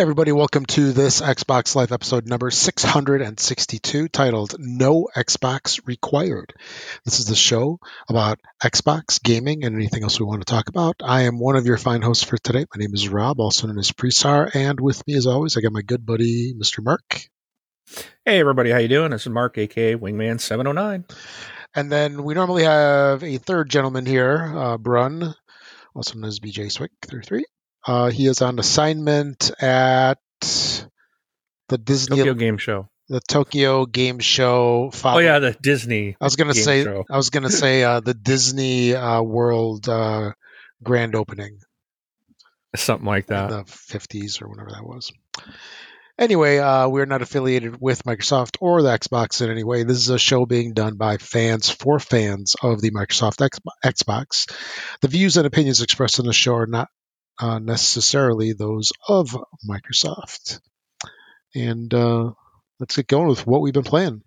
Hey everybody, welcome to this Xbox Life episode number 662 titled No Xbox Required. This is the show about Xbox, gaming, and anything else we want to talk about. I am one of your fine hosts for today. My name is Rob, also known as Presar, and with me as always, I got my good buddy, Mr. Mark. Hey everybody, how you doing? This is Mark, aka Wingman 709. And then we normally have a third gentleman here, uh, Brun, also known as BJ Swick 33. Uh, he is on assignment at the Disney Tokyo Game Show. the Tokyo Game Show. Oh yeah, the Disney. I was gonna say show. I was gonna say uh, the Disney uh, World uh, grand opening something like in that. the 50s or whatever that was. Anyway, uh, we're not affiliated with Microsoft or the Xbox in any way. This is a show being done by fans for fans of the Microsoft X- Xbox. The views and opinions expressed in the show are not uh, necessarily those of Microsoft. And uh, let's get going with what we've been playing.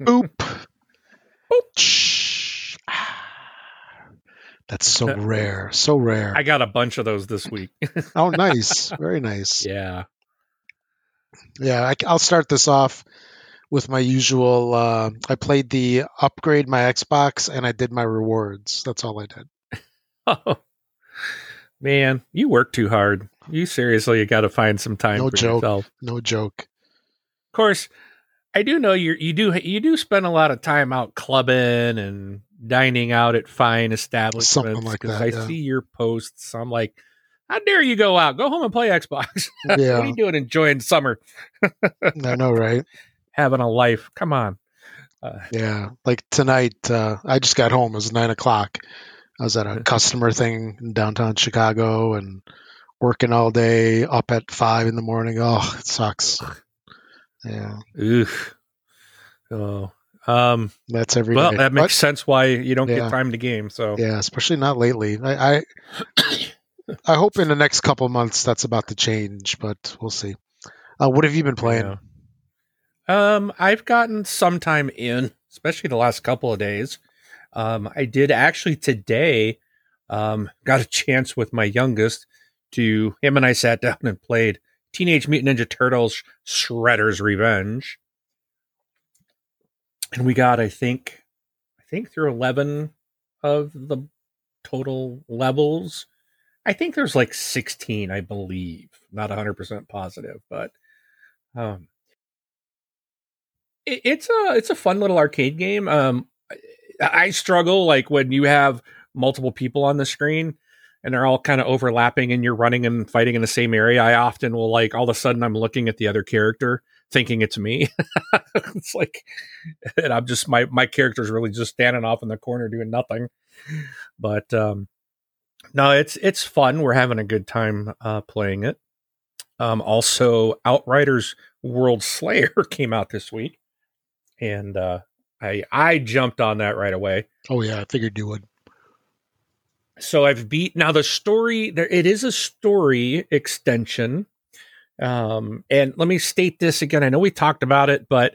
Boop. Shh. Ah. That's so rare. So rare. I got a bunch of those this week. Oh, nice. Very nice. yeah. Yeah, I, will start this off with my usual. Uh, I played the upgrade my Xbox and I did my rewards. That's all I did. Oh man, you work too hard. You seriously got to find some time No for joke. yourself. No joke. Of course, I do know you you do you do spend a lot of time out clubbing and dining out at fine establishments. Something like that, I yeah. see your posts. I'm like, how dare you go out? Go home and play Xbox. Yeah. what are you doing enjoying summer? I know, right? Having a life. Come on. Uh, Yeah, like tonight, uh, I just got home. It was nine o'clock. I was at a customer thing in downtown Chicago and working all day, up at five in the morning. Oh, it sucks. Yeah, Oof. Oh. Um, that's every well, day. that makes sense why you don't Yeah. get time to game. So yeah, especially not lately. I, I I hope in the next couple months that's about to change, but we'll see. Uh, what have you been playing? Yeah. Um, I've gotten some time in, especially the last couple of days. Um, I did actually today. Um, got a chance with my youngest to him and I sat down and played Teenage Mutant Ninja Turtles Shredder's Revenge, and we got I think I think through eleven of the total levels. I think there's like 16, I believe. Not 100% positive, but um it's a it's a fun little arcade game. Um I, struggle like when you have multiple people on the screen and they're all kind of overlapping and you're running and fighting in the same area. I often will like all of a sudden I'm looking at the other character thinking it's me. it's like and I'm just my my character's really just standing off in the corner doing nothing. But um no, it's it's fun. We're having a good time uh, playing it. Um, also, Outriders World Slayer came out this week, and uh, I I jumped on that right away. Oh yeah, I figured you would. So I've beat now the story. There, it is a story extension. Um, and let me state this again. I know we talked about it, but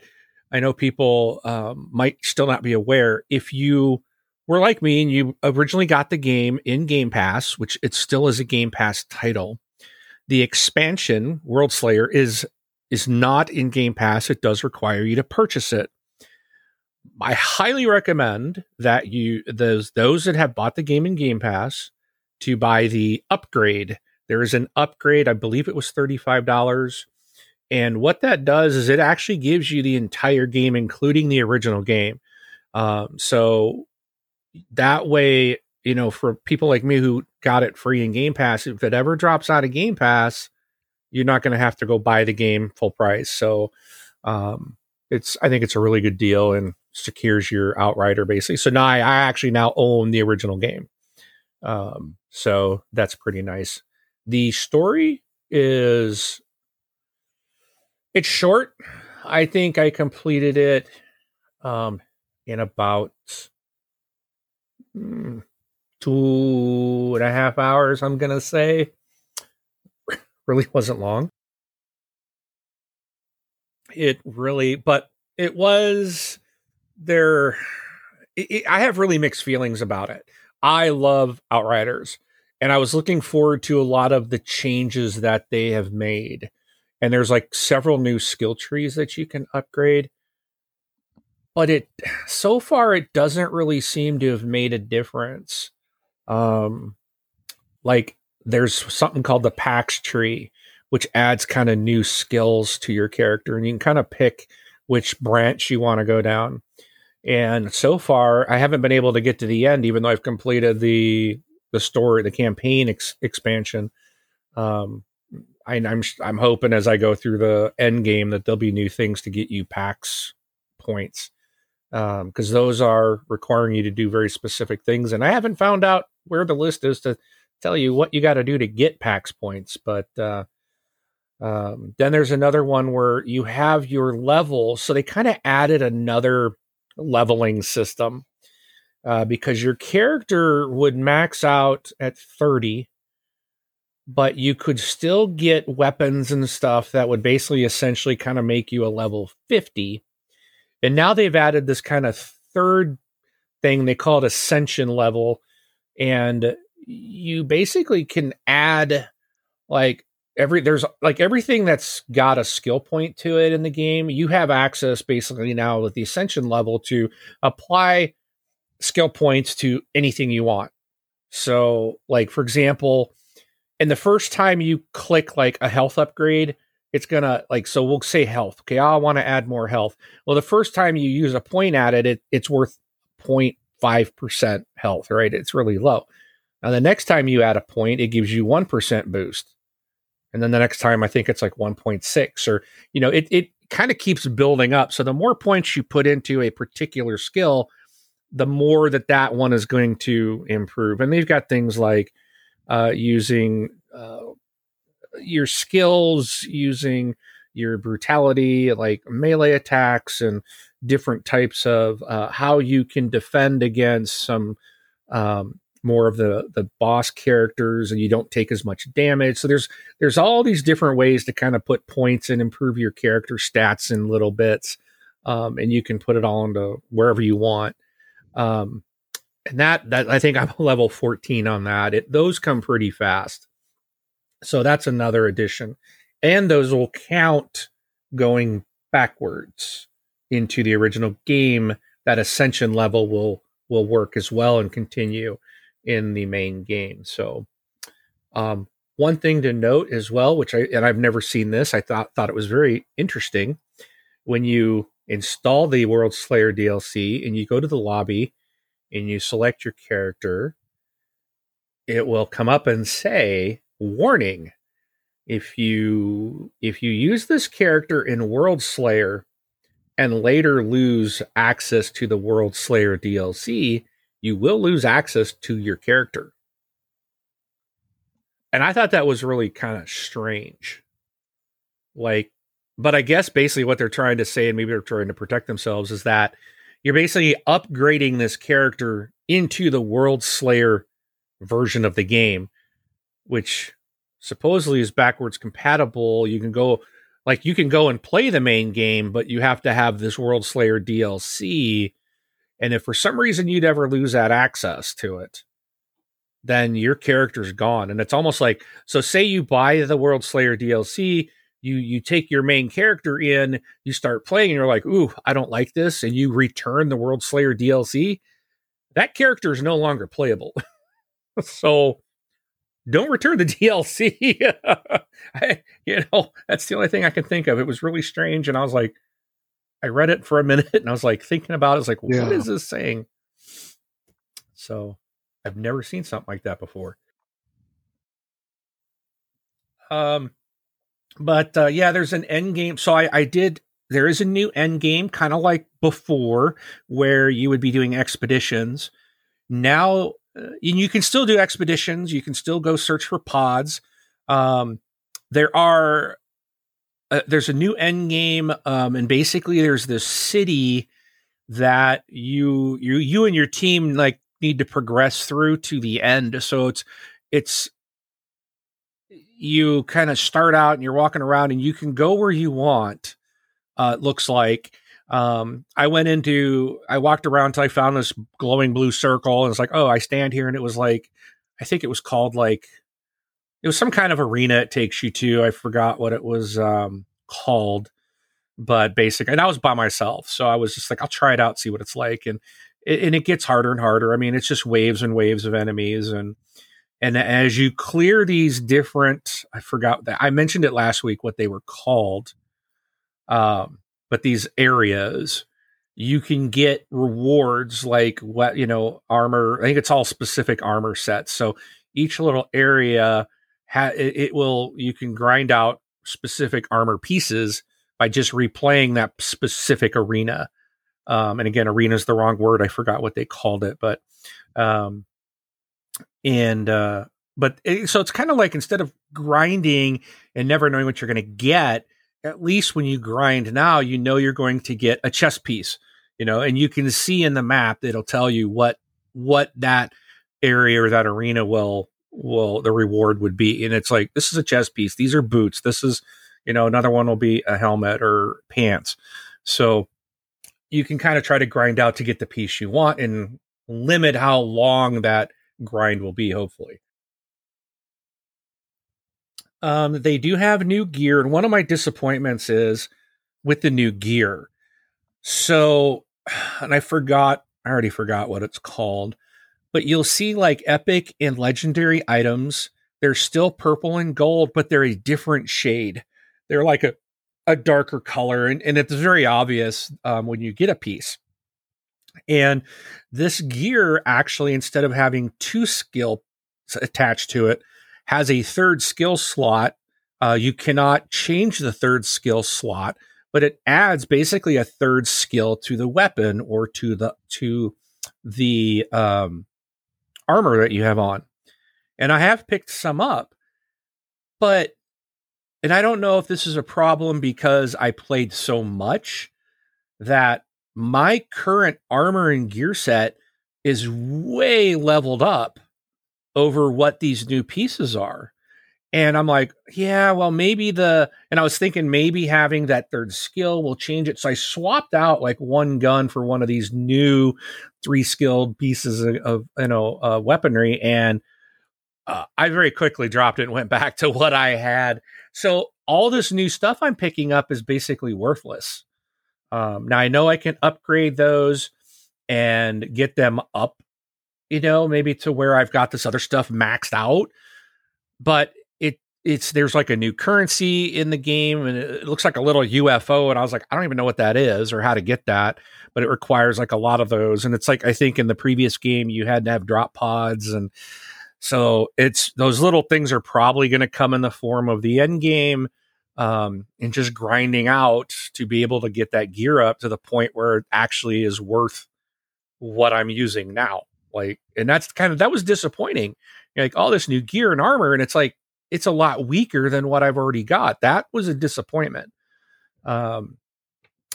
I know people um, might still not be aware. If you were like me and you originally got the game in Game Pass, which it still is a Game Pass title, the expansion World Slayer is is not in Game Pass. It does require you to purchase it. I highly recommend that you those those that have bought the game in Game Pass to buy the upgrade. There is an upgrade, I believe it was $35. And what that does is it actually gives you the entire game, including the original game. Um, so that way, you know, for people like me who got it free in Game Pass, if it ever drops out of Game Pass, you're not going to have to go buy the game full price. So, um, it's I think it's a really good deal and secures your outrider basically. So now I, I actually now own the original game. Um, so that's pretty nice. The story is it's short. I think I completed it um, in about mm, two and a half hours. I'm gonna say really wasn't long. It really, but it was they're it, I have really mixed feelings about it. I love Outriders, and I was looking forward to a lot of the changes that they have made. And there's like several new skill trees that you can upgrade. But it so far it doesn't really seem to have made a difference. Um like there's something called the Pax tree, which adds kind of new skills to your character, and you can kind of pick which branch you want to go down. And so far, I haven't been able to get to the end, even though I've completed the the story, the campaign ex- expansion. Um, I, I'm, I'm hoping as I go through the end game that there'll be new things to get you Pax points because um, those are requiring you to do very specific things. And I haven't found out where the list is to tell you what you got to do to get PAX points. But uh, um, then there's another one where you have your level. So they kind of added another leveling system uh, because your character would max out at 30, but you could still get weapons and stuff that would basically essentially kind of make you a level 50. And now they've added this kind of third thing they call it ascension level. And you basically can add like every there's like everything that's got a skill point to it in the game you have access basically now with the ascension level to apply skill points to anything you want. So like for example in the first time you click like a health upgrade it's gonna like so we'll say health okay oh, i want to add more health. Well the first time you use a point at it, it it's worth 0.5% health right? It's really low now, the next time you add a point, it gives you 1% boost. And then the next time, I think it's like 1.6, or, you know, it, it kind of keeps building up. So the more points you put into a particular skill, the more that that one is going to improve. And they've got things like uh, using uh, your skills, using your brutality, like melee attacks, and different types of uh, how you can defend against some um, more of the the boss characters and you don't take as much damage. So there's there's all these different ways to kind of put points and improve your character stats in little bits um, and you can put it all into wherever you want. Um, and that that i think i'm level 14 on that. It those come pretty fast. So that's another addition. And those will count going backwards into the original game. That ascension level will will work as well and continue in the main game. So, um, one thing to note as well, which I and I've never seen this, I thought thought it was very interesting. When you install the World Slayer DLC and you go to the lobby and you select your character, it will come up and say, "Warning: If you if you use this character in World Slayer." And later lose access to the World Slayer DLC, you will lose access to your character. And I thought that was really kind of strange. Like, but I guess basically what they're trying to say, and maybe they're trying to protect themselves, is that you're basically upgrading this character into the World Slayer version of the game, which supposedly is backwards compatible. You can go, like, you can go and play the main game, but you have to have this World Slayer DLC and if for some reason you'd ever lose that access to it, then your character's gone. And it's almost like so say you buy the World Slayer DLC, you you take your main character in, you start playing, and you're like, ooh, I don't like this, and you return the World Slayer DLC, that character is no longer playable. so don't return the DLC. I, you know, that's the only thing I can think of. It was really strange, and I was like, I read it for a minute and I was like thinking about it. I was like, yeah. what is this saying? So I've never seen something like that before. Um, but uh, yeah, there's an end game. So I, I did. There is a new end game, kind of like before, where you would be doing expeditions. Now, uh, you can still do expeditions. You can still go search for pods. Um, there are uh, there's a new end game, um, and basically there's this city that you you you and your team like need to progress through to the end. So it's it's you kind of start out and you're walking around and you can go where you want. Uh, it looks like, Um, I went into, I walked around until I found this glowing blue circle, and it's like, oh, I stand here, and it was like, I think it was called like, it was some kind of arena it takes you to. I forgot what it was um, called, but basic. And I was by myself, so I was just like, I'll try it out, see what it's like, and it, and it gets harder and harder. I mean, it's just waves and waves of enemies, and and as you clear these different, I forgot that I mentioned it last week what they were called. Um, but these areas, you can get rewards like what you know armor. I think it's all specific armor sets. So each little area ha- it, it will you can grind out specific armor pieces by just replaying that specific arena. Um, and again, arena is the wrong word. I forgot what they called it, but um, and uh, but it, so it's kind of like instead of grinding and never knowing what you're going to get, at least when you grind now, you know you're going to get a chess piece, you know, and you can see in the map it'll tell you what what that area or that arena will will the reward would be, and it's like this is a chess piece, these are boots, this is you know another one will be a helmet or pants, so you can kind of try to grind out to get the piece you want and limit how long that grind will be, hopefully. Um, they do have new gear, and one of my disappointments is with the new gear. So, and I forgot, I already forgot what it's called, but you'll see like epic and legendary items. They're still purple and gold, but they're a different shade. They're like a, a darker color, and, and it's very obvious um, when you get a piece. And this gear actually, instead of having two skill attached to it, has a third skill slot. Uh, you cannot change the third skill slot, but it adds basically a third skill to the weapon or to the to the um, armor that you have on. And I have picked some up, but and I don't know if this is a problem because I played so much that my current armor and gear set is way leveled up over what these new pieces are. And I'm like, yeah, well, maybe the, and I was thinking maybe having that third skill will change it. So I swapped out like one gun for one of these new three skilled pieces of, of you know, uh, weaponry. And uh, I very quickly dropped it and went back to what I had. So all this new stuff I'm picking up is basically worthless. Um, now I know I can upgrade those and get them up, you know, maybe to where I've got this other stuff maxed out. But it's there's like a new currency in the game, and it looks like a little UFO. And I was like, I don't even know what that is or how to get that, but it requires like a lot of those. And it's like I think in the previous game you had to have drop pods and so it's those little things are probably going to come in the form of the end game um, and just grinding out to be able to get that gear up to the point where it actually is worth what I'm using now. Like, and that's kind of that was disappointing. like all this new gear and armor, and it's like it's a lot weaker than what I've already got. That was a disappointment. Um,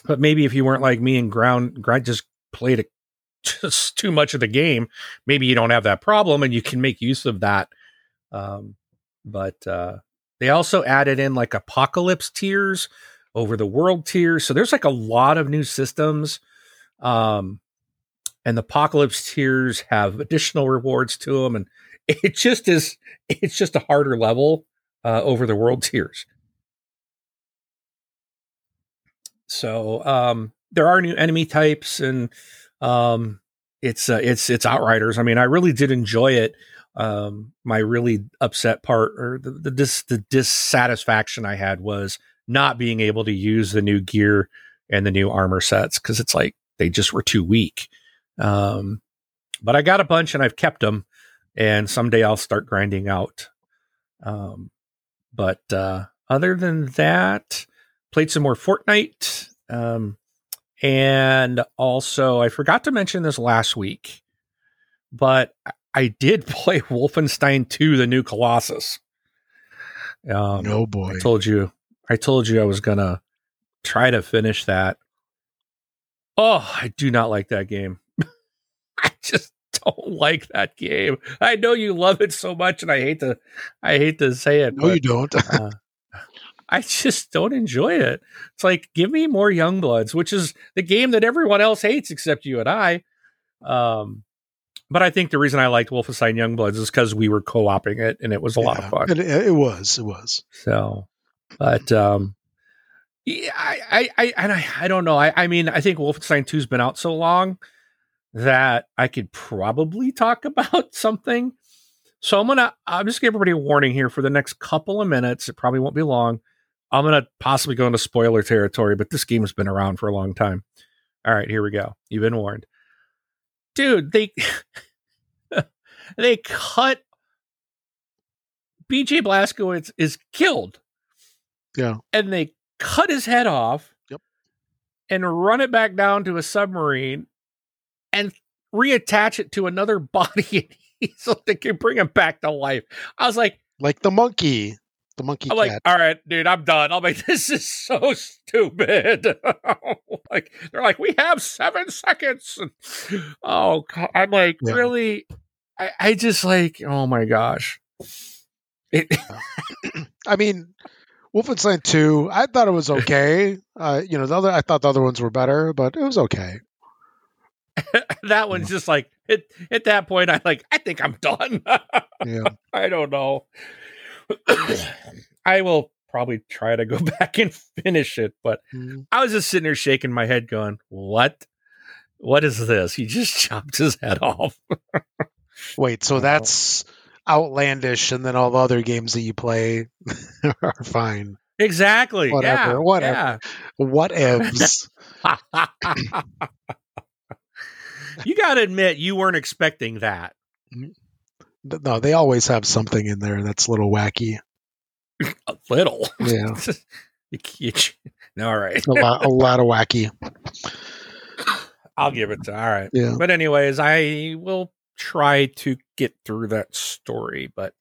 but maybe if you weren't like me and ground, just played a, just too much of the game, maybe you don't have that problem and you can make use of that. Um, but uh, they also added in like apocalypse tiers over the world tiers. So there's like a lot of new systems. Um, and the apocalypse tiers have additional rewards to them. And it just is, it's just a harder level uh, over the world tiers. So um, there are new enemy types and um, it's uh, it's it's outriders. I mean, I really did enjoy it um, my really upset part or the, the, dis, the dissatisfaction I had was not being able to use the new gear and the new armor sets because it's like they just were too weak. Um, but I got a bunch and I've kept them, and someday I'll start grinding out. Um, but uh, other than that, played some more Fortnite. Um, and also, I forgot to mention this last week, but I did play Wolfenstein 2, the new Colossus. Um, no boy. I told you, I told you I was gonna try to finish that. Oh, I do not like that game. I just don't like that game. I know you love it so much, and I hate to, I hate to say it. No, but, you don't. uh, I just don't enjoy it. It's like give me more Youngbloods, which is the game that everyone else hates except you and I. Um, but I think the reason I liked Wolfenstein Youngbloods is because we were co-oping it and it was a yeah, lot of fun. It, it, was, it was. So, but um, yeah, I, I, I, and I, I don't know. I, I mean, I think Wolfenstein Two's been out so long that I could probably talk about something. So I'm gonna, I'm just gonna give everybody a warning here for the next couple of minutes. It probably won't be long. I'm gonna possibly go into spoiler territory, but this game has been around for a long time. All right, here we go. You've been warned dude, they they cut BJ Blazkowicz is killed. Yeah. And they cut his head off. Yep. And run it back down to a submarine and reattach it to another body so they can bring him back to life. I was like, like the monkey the monkey I'm cat. like, all right, dude, I'm done. I'm like, this is so stupid. like, they're like, we have seven seconds. And, oh, God. I'm like, yeah. really? I, I just like, oh my gosh. It. I mean, Wolfenstein 2, I thought it was okay. Uh, you know, the other, I thought the other ones were better, but it was okay. that one's just like at, at that point I like I think I'm done. yeah. I don't know. I will probably try to go back and finish it, but mm-hmm. I was just sitting there shaking my head, going, "What? What is this? He just chopped his head off." Wait, so that's outlandish, and then all the other games that you play are fine. Exactly. Whatever. Yeah, whatever. Yeah. What ifs? You got to admit, you weren't expecting that. Mm-hmm. No, they always have something in there that's a little wacky. A little, yeah. all right, a lot, a lot of wacky. I'll give it to all right. Yeah. But anyways, I will try to get through that story. But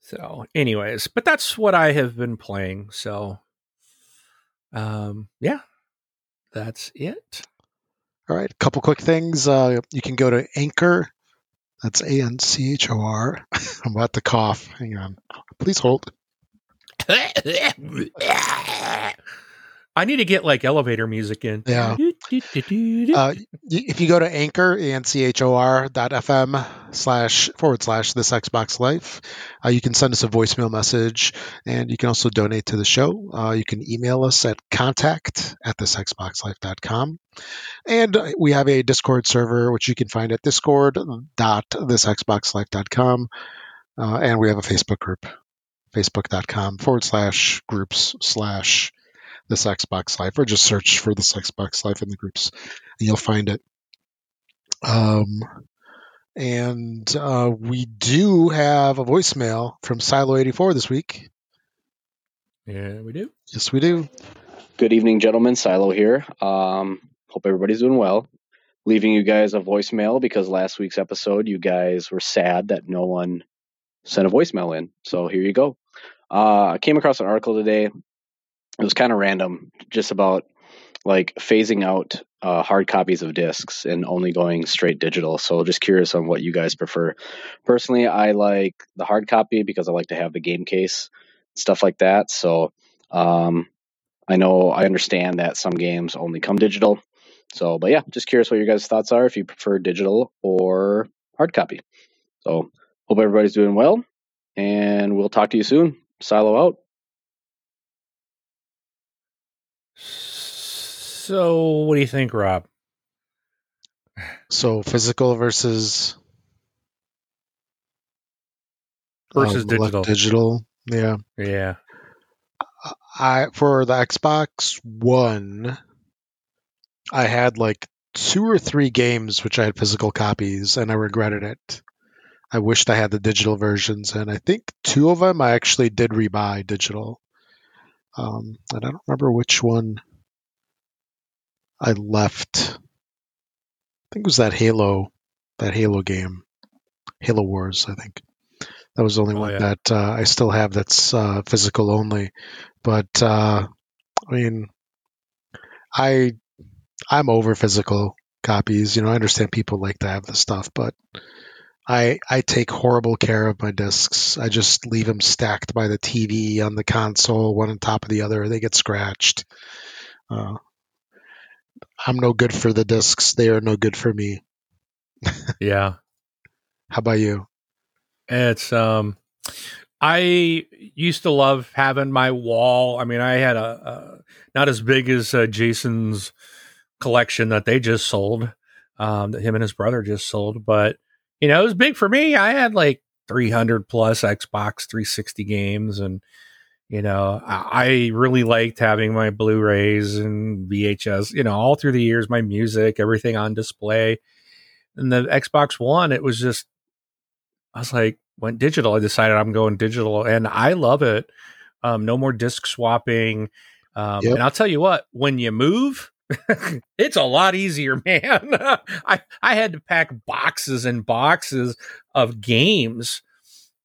so, anyways, but that's what I have been playing. So, um, yeah, that's it. All right, a couple quick things. Uh, you can go to Anchor that's A N C H O R. I'm about to cough. Hang on. Please hold. I need to get like elevator music in. Yeah. uh, if you go to anchor, A-N-C-H-O-R dot FM slash forward slash this Xbox Life, uh, you can send us a voicemail message and you can also donate to the show. Uh, you can email us at contact at thisxboxlife.com. And we have a Discord server, which you can find at discord dot this Xbox discord.thisxboxlife.com. Uh, and we have a Facebook group, facebook.com forward slash groups slash this Xbox Life, or just search for this Xbox Life in the groups, and you'll find it. Um, and uh, we do have a voicemail from Silo84 this week. Yeah, we do. Yes, we do. Good evening, gentlemen. Silo here. Um, hope everybody's doing well. Leaving you guys a voicemail because last week's episode, you guys were sad that no one sent a voicemail in. So here you go. Uh, I came across an article today it was kind of random, just about like phasing out uh, hard copies of discs and only going straight digital. So just curious on what you guys prefer. Personally, I like the hard copy because I like to have the game case, stuff like that. So um, I know I understand that some games only come digital. So, but yeah, just curious what your guys' thoughts are if you prefer digital or hard copy. So, hope everybody's doing well, and we'll talk to you soon. Silo out. So, what do you think, Rob? So, physical versus versus um, digital. Digital, yeah, yeah. I for the Xbox One, I had like two or three games which I had physical copies, and I regretted it. I wished I had the digital versions, and I think two of them I actually did rebuy digital. Um, and I don't remember which one I left. I think it was that Halo, that Halo game, Halo Wars. I think that was the only oh, one yeah. that uh, I still have that's uh, physical only. But uh, I mean, I I'm over physical copies. You know, I understand people like to have the stuff, but I I take horrible care of my discs. I just leave them stacked by the TV on the console, one on top of the other. They get scratched. Uh, I'm no good for the discs. They are no good for me. Yeah. How about you? It's um I used to love having my wall. I mean, I had a, a not as big as uh, Jason's collection that they just sold, um, that him and his brother just sold, but you know, it was big for me. I had like 300 plus Xbox 360 games and you know, I, I really liked having my Blu-rays and VHS, you know, all through the years, my music, everything on display. And the Xbox One, it was just I was like, went digital. I decided I'm going digital, and I love it. Um, no more disc swapping. Um, Yep. And I'll tell you what, when you move, it's a lot easier, man. I I had to pack boxes and boxes of games,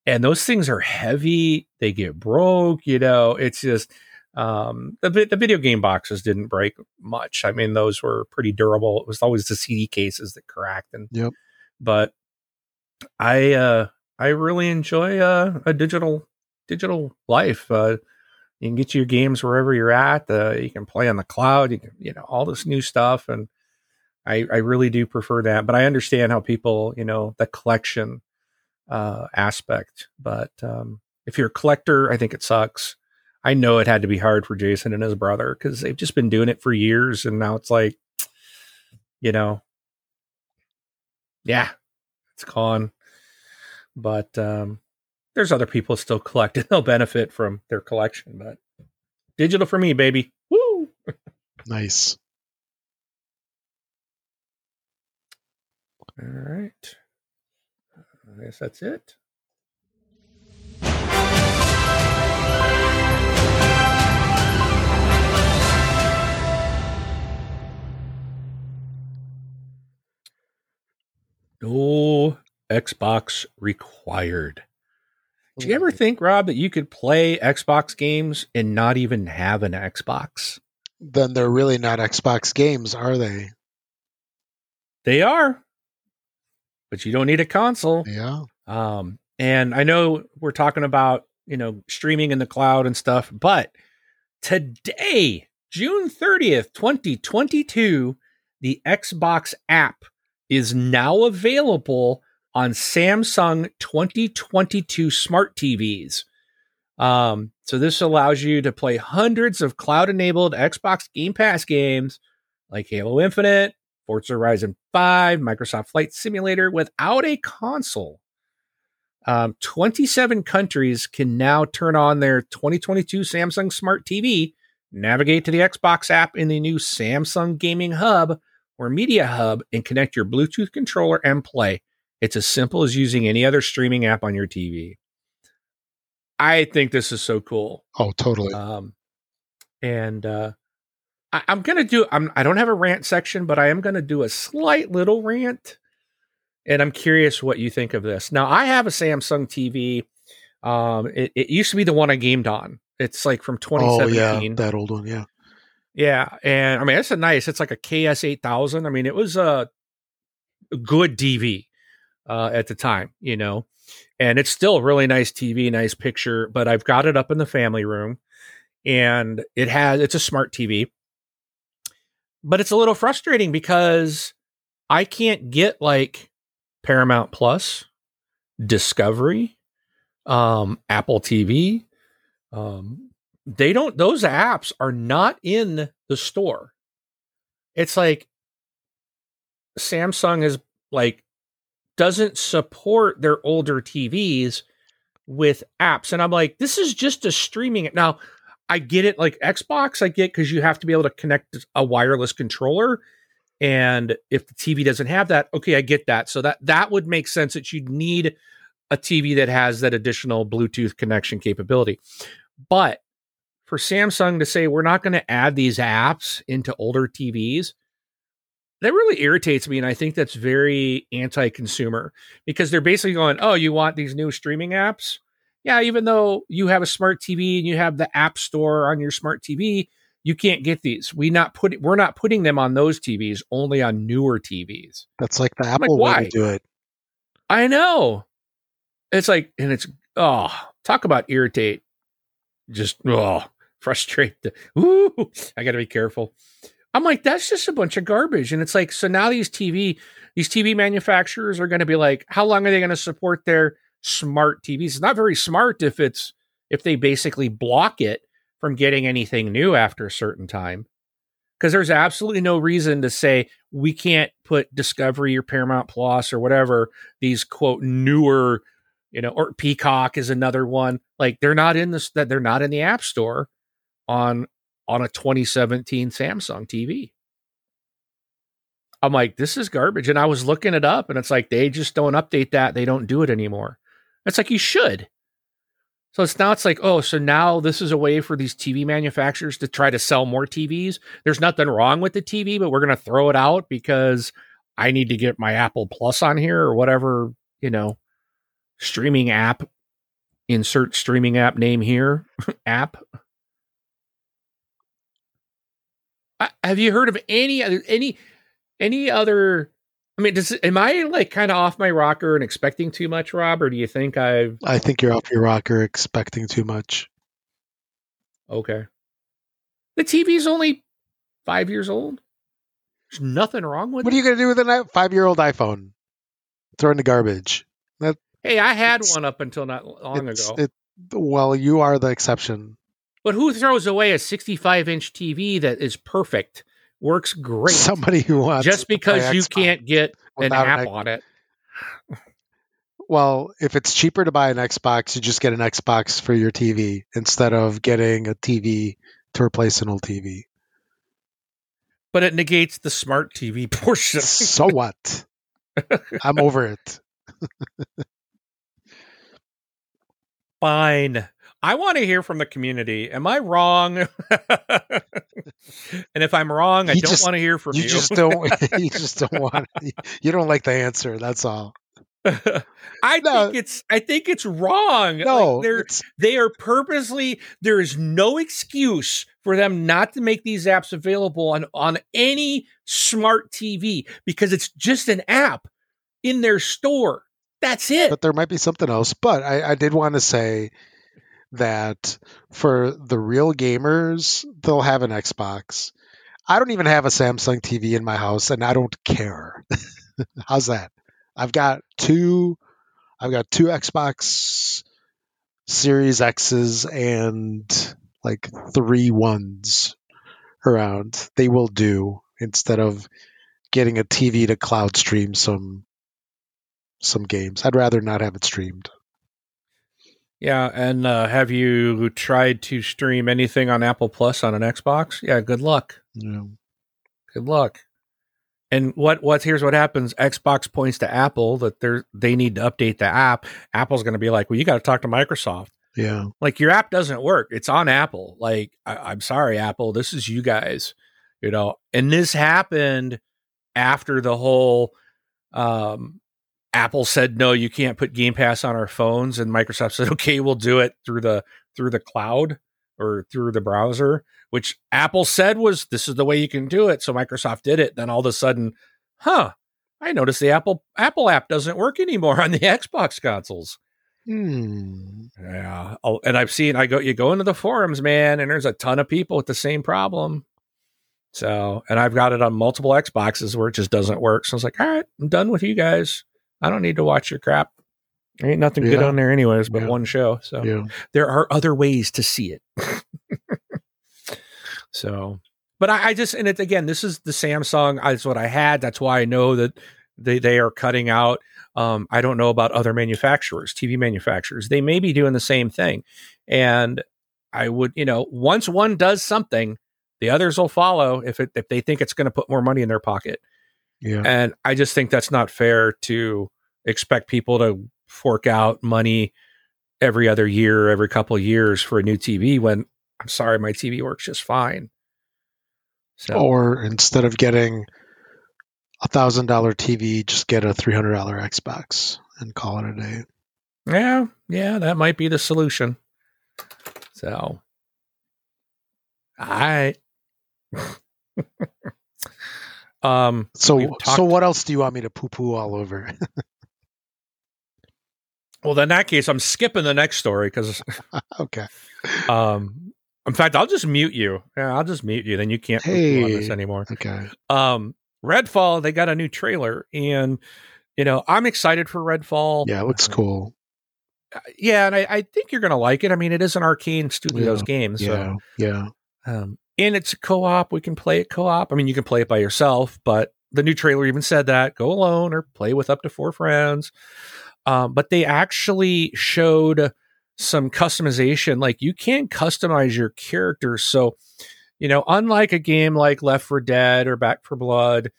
and those things are heavy. They get broke. You know, it's just um, the the video game boxes didn't break much. I mean, those were pretty durable. It was always the CD cases that cracked, and Yep. but I uh I really enjoy uh, a digital digital life. Uh, you can get your games wherever you're at. Uh, you can play on the cloud. You can you know all this new stuff, and I I really do prefer that. But I understand how people you know the collection uh, aspect. But um, if you're a collector, I think it sucks. I know it had to be hard for Jason and his brother because they've just been doing it for years, and now it's like, you know, yeah, it's gone. But um, there's other people still collect and they'll benefit from their collection. But digital for me, baby. Woo! Nice. All right. I guess that's it. No Xbox required. Do you ever think, Rob, that you could play Xbox games and not even have an Xbox? Then they're really not Xbox games, are they? They are, but you don't need a console. Yeah. Um, and I know we're talking about you know streaming in the cloud and stuff, but today, June thirtieth, twenty twenty two, the Xbox app is now available on Samsung 2022 smart TVs. Um, so this allows you to play hundreds of cloud-enabled Xbox Game Pass games like Halo Infinite, Forza Horizon 5, Microsoft Flight Simulator without a console. Um, 27 countries can now turn on their 2022 Samsung Smart TV, navigate to the Xbox app in the new Samsung Gaming Hub or Media Hub, and connect your Bluetooth controller and play. It's as simple as using any other streaming app on your TV. I think this is so cool. Oh, totally. Um, and uh, I, I'm gonna do. I'm. I don't have a rant section, but I am gonna do a slight little rant. And I'm curious what you think of this. Now, I have a Samsung TV. Um, it, it used to be the one I gamed on. It's like from oh, yeah. 2017. That old one. Yeah. Yeah, and I mean it's a nice. It's like a KS eight thousand. I mean it was a good DV uh, at the time, you know, and it's still really nice TV, nice picture. But I've got it up in the family room, and it has it's a smart TV, but it's a little frustrating because I can't get like Paramount Plus, Discovery, um, Apple TV. Um, they don't; those apps are not in the store. It's like Samsung is like doesn't support their older TVs with apps, and I'm like, this is just a streaming. Now, I get it. Like Xbox, I get because you have to be able to connect a wireless controller. And if the TV doesn't have that, okay, I get that. So that that would make sense that you'd need a TV that has that additional Bluetooth connection capability. But for Samsung to say we're not going to add these apps into older TVs, that really irritates me. And I think that's very anti consumer because they're basically going, oh, you want these new streaming apps? Yeah, even though you have a smart TV and you have the app store on your smart TV, you can't get these. We not put we're not putting them on those TVs, only on newer TVs. That's like the like, Apple way why? to do it. I know. It's like, and it's oh, talk about irritate. Just oh, frustrate. The, ooh, I got to be careful. I'm like, that's just a bunch of garbage. And it's like, so now these TV, these TV manufacturers are going to be like, how long are they going to support their smart TVs? It's not very smart if it's if they basically block it from getting anything new after a certain time. Because there's absolutely no reason to say we can't put Discovery or Paramount Plus or whatever these quote newer, you know, or Peacock is another one. Like they're not in this that they're not in the App Store on on a 2017 Samsung TV. I'm like, this is garbage. And I was looking it up and it's like they just don't update that. They don't do it anymore. It's like you should. So it's now it's like, oh, so now this is a way for these TV manufacturers to try to sell more TVs. There's nothing wrong with the TV, but we're going to throw it out because I need to get my Apple Plus on here or whatever, you know, streaming app. Insert streaming app name here. app. Have you heard of any other any any other I mean, does am I like kind of off my rocker and expecting too much, Rob, or do you think I've? I think you're off your rocker, expecting too much. Okay. The TV's only five years old. There's nothing wrong with what it. What are you going to do with a five-year-old iPhone? Throw in the garbage. That, hey, I had one up until not long ago. It, well, you are the exception. But who throws away a 65-inch TV that is perfect? works great. Somebody who wants just because you can't get an app an on it. Well, if it's cheaper to buy an Xbox, you just get an Xbox for your TV instead of getting a TV to replace an old TV. But it negates the smart TV portion. so what? I'm over it. Fine. I want to hear from the community. Am I wrong? and if I'm wrong, I don't want to hear from you. You just don't. you just don't want. You don't like the answer. That's all. I no. think it's. I think it's wrong. No, like they're they are purposely. There is no excuse for them not to make these apps available on on any smart TV because it's just an app in their store. That's it. But there might be something else. But I, I did want to say that for the real gamers, they'll have an Xbox. I don't even have a Samsung TV in my house and I don't care. How's that? I've got two I've got two Xbox Series X's and like three ones around. They will do instead of getting a TV to cloud stream some some games. I'd rather not have it streamed. Yeah, and uh, have you tried to stream anything on Apple Plus on an Xbox? Yeah, good luck. Yeah. Good luck. And what what here's what happens. Xbox points to Apple that they're they need to update the app. Apple's going to be like, "Well, you got to talk to Microsoft." Yeah. Like your app doesn't work. It's on Apple. Like I, I'm sorry, Apple. This is you guys. You know, and this happened after the whole um Apple said no, you can't put Game Pass on our phones, and Microsoft said okay, we'll do it through the through the cloud or through the browser. Which Apple said was this is the way you can do it. So Microsoft did it. Then all of a sudden, huh? I noticed the Apple Apple app doesn't work anymore on the Xbox consoles. Hmm. Yeah. Oh, and I've seen I go you go into the forums, man, and there's a ton of people with the same problem. So, and I've got it on multiple Xboxes where it just doesn't work. So I was like, all right, I'm done with you guys. I don't need to watch your crap. There ain't nothing yeah. good on there anyways, but yeah. one show. So yeah. there are other ways to see it. so, but I, I, just and it again, this is the Samsung. That's what I had. That's why I know that they they are cutting out. Um, I don't know about other manufacturers, TV manufacturers. They may be doing the same thing, and I would, you know, once one does something, the others will follow if it if they think it's going to put more money in their pocket. Yeah. And I just think that's not fair to expect people to fork out money every other year, every couple of years for a new TV when I'm sorry, my TV works just fine. So. Or instead of getting a thousand dollar TV, just get a three hundred dollar Xbox and call it a day. Yeah, yeah, that might be the solution. So, I. Um, so, so what else do you want me to poo poo all over? Well, in that case, I'm skipping the next story because, okay. um, in fact, I'll just mute you. Yeah, I'll just mute you. Then you can't Hey. on this anymore. Okay. Um, Redfall, they got a new trailer, and you know I'm excited for Redfall. Yeah, it looks Um, cool. Yeah, and I, I think you're gonna like it. I mean, it is an Arkane Studios Yeah, game, so Yeah. Yeah. um, and it's a co-op. We can play it co-op. I mean, you can play it by yourself, but the new trailer even said that go alone or play with up to four friends. Um, but they actually showed some customization. Like you can customize your characters. So, you know, unlike a game like Left 4 Dead or Back 4 Blood,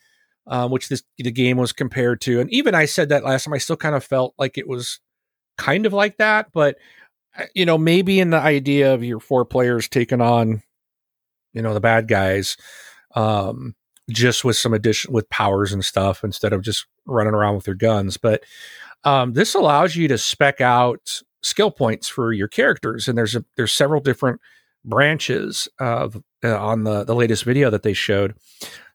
um, which this the game was compared to, and even I said that last time, I still kind of felt like it was kind of like that. But uh, you know, maybe in the idea of your four players taking on, you know, the bad guys, um, just with some addition with powers and stuff instead of just running around with their guns. But um, this allows you to spec out skill points for your characters, and there's a, there's several different branches of uh, on the the latest video that they showed.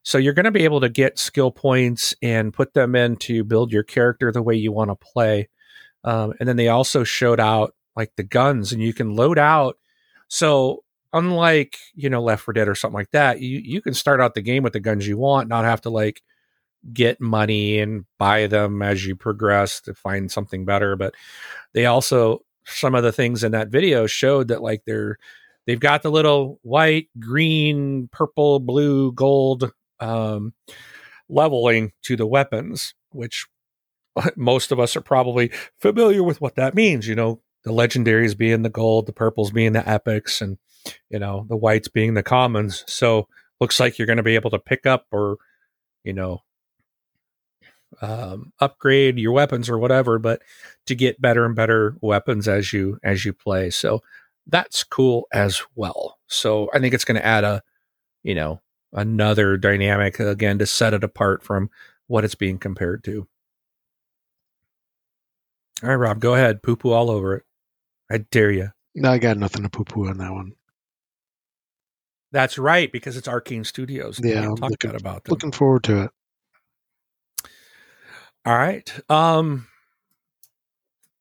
So you're going to be able to get skill points and put them in to build your character the way you want to play. Um, and then they also showed out like the guns, and you can load out. So unlike you know Left 4 Dead or something like that, you you can start out the game with the guns you want, not have to like get money and buy them as you progress to find something better. But they also some of the things in that video showed that like they're they've got the little white, green, purple, blue, gold um, leveling to the weapons, which most of us are probably familiar with what that means. You know, the legendaries being the gold, the purples being the epics, and you know the whites being the commons. So looks like you're going to be able to pick up or you know um, upgrade your weapons or whatever, but to get better and better weapons as you as you play. So that's cool as well. So I think it's going to add a you know another dynamic again to set it apart from what it's being compared to. All right, Rob, go ahead. Poo poo all over it. I dare you. No, I got nothing to poo poo on that one. That's right, because it's Arkane Studios. Yeah, I'm looking- about them. Looking forward to it. All right. Um,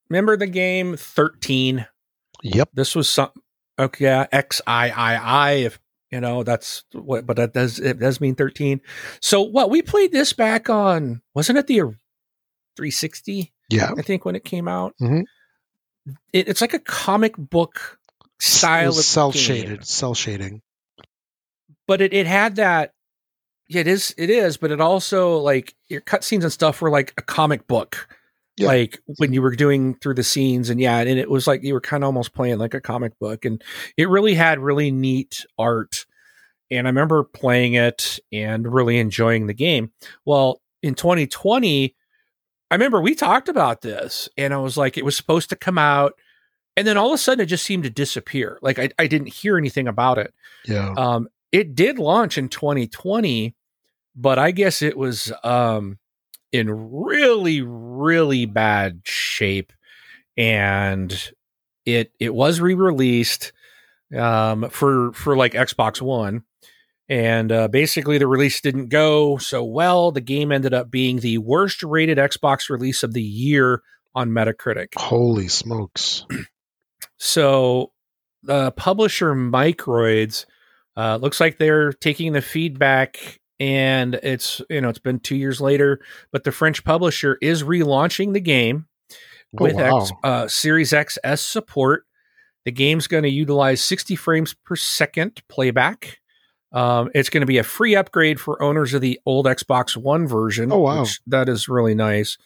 remember the game Thirteen? Yep. This was some. Okay, yeah, X I I I. If you know that's what, but that does it does mean thirteen. So what we played this back on? Wasn't it the 360? Yeah. I think when it came out. Mhm. It, it's like a comic book style of cell shaded, cell shading. But it, it had that yeah, it is it is but it also like your cutscenes and stuff were like a comic book Yeah. like when you were doing through the scenes and yeah and it was like you were kind of almost playing like a comic book and it really had really neat art and i remember playing it and really enjoying the game well in 2020 i remember we talked about this and i was like it was supposed to come out and then all of a sudden it just seemed to disappear like i, I didn't hear anything about it Yeah. um, it did launch in 2020, but I guess it was um, in really, really bad shape, and it it was re released um, for for like Xbox One, and uh, basically the release didn't go so well. The game ended up being the worst rated Xbox release of the year on Metacritic. Holy smokes. So the publisher Microids uh, looks like they're taking the feedback and it's you know it's been two years later, but the French publisher is relaunching the game Oh, with wow. X, uh, Series XS support. The game's going to utilize 60 frames per second playback. Um, it's going to be a free upgrade for owners of the old Xbox One version. Oh, wow. which- that is really nice.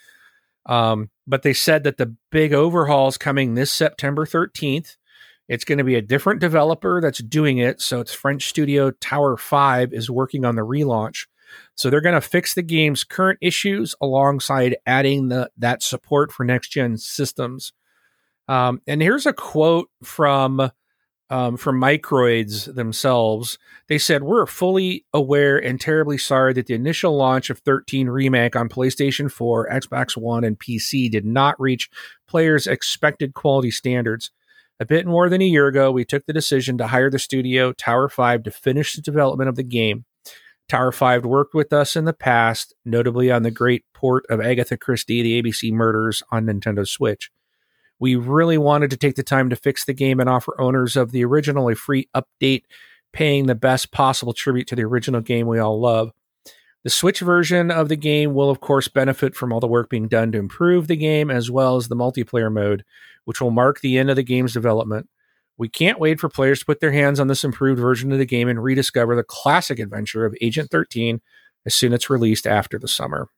Um, but they said that the big overhaul is coming this September 13th. It's going to be a different developer that's doing it. So it's French studio Tower 5 is working on the relaunch. So they're going to fix the game's current issues alongside adding the that support for next gen systems. Um, and here's a quote from um, from Microids themselves. They said, "We're fully aware and terribly sorry that the initial launch of 13 remake on PlayStation 4, Xbox One, and PC did not reach players' expected quality standards." A bit more than a year ago, we took the decision to hire the studio Tower 5 to finish the development of the game. Tower 5 worked with us in the past, notably on the great port of Agatha Christie, The ABC Murders on Nintendo Switch. We really wanted to take the time to fix the game and offer owners of the original a free update, paying the best possible tribute to the original game we all love. The Switch version of the game will, of course, benefit from all the work being done to improve the game, as well as the multiplayer mode, which will mark the end of the game's development. We can't wait for players to put their hands on this improved version of the game and rediscover the classic adventure of Agent 13 as soon as it's released after the summer.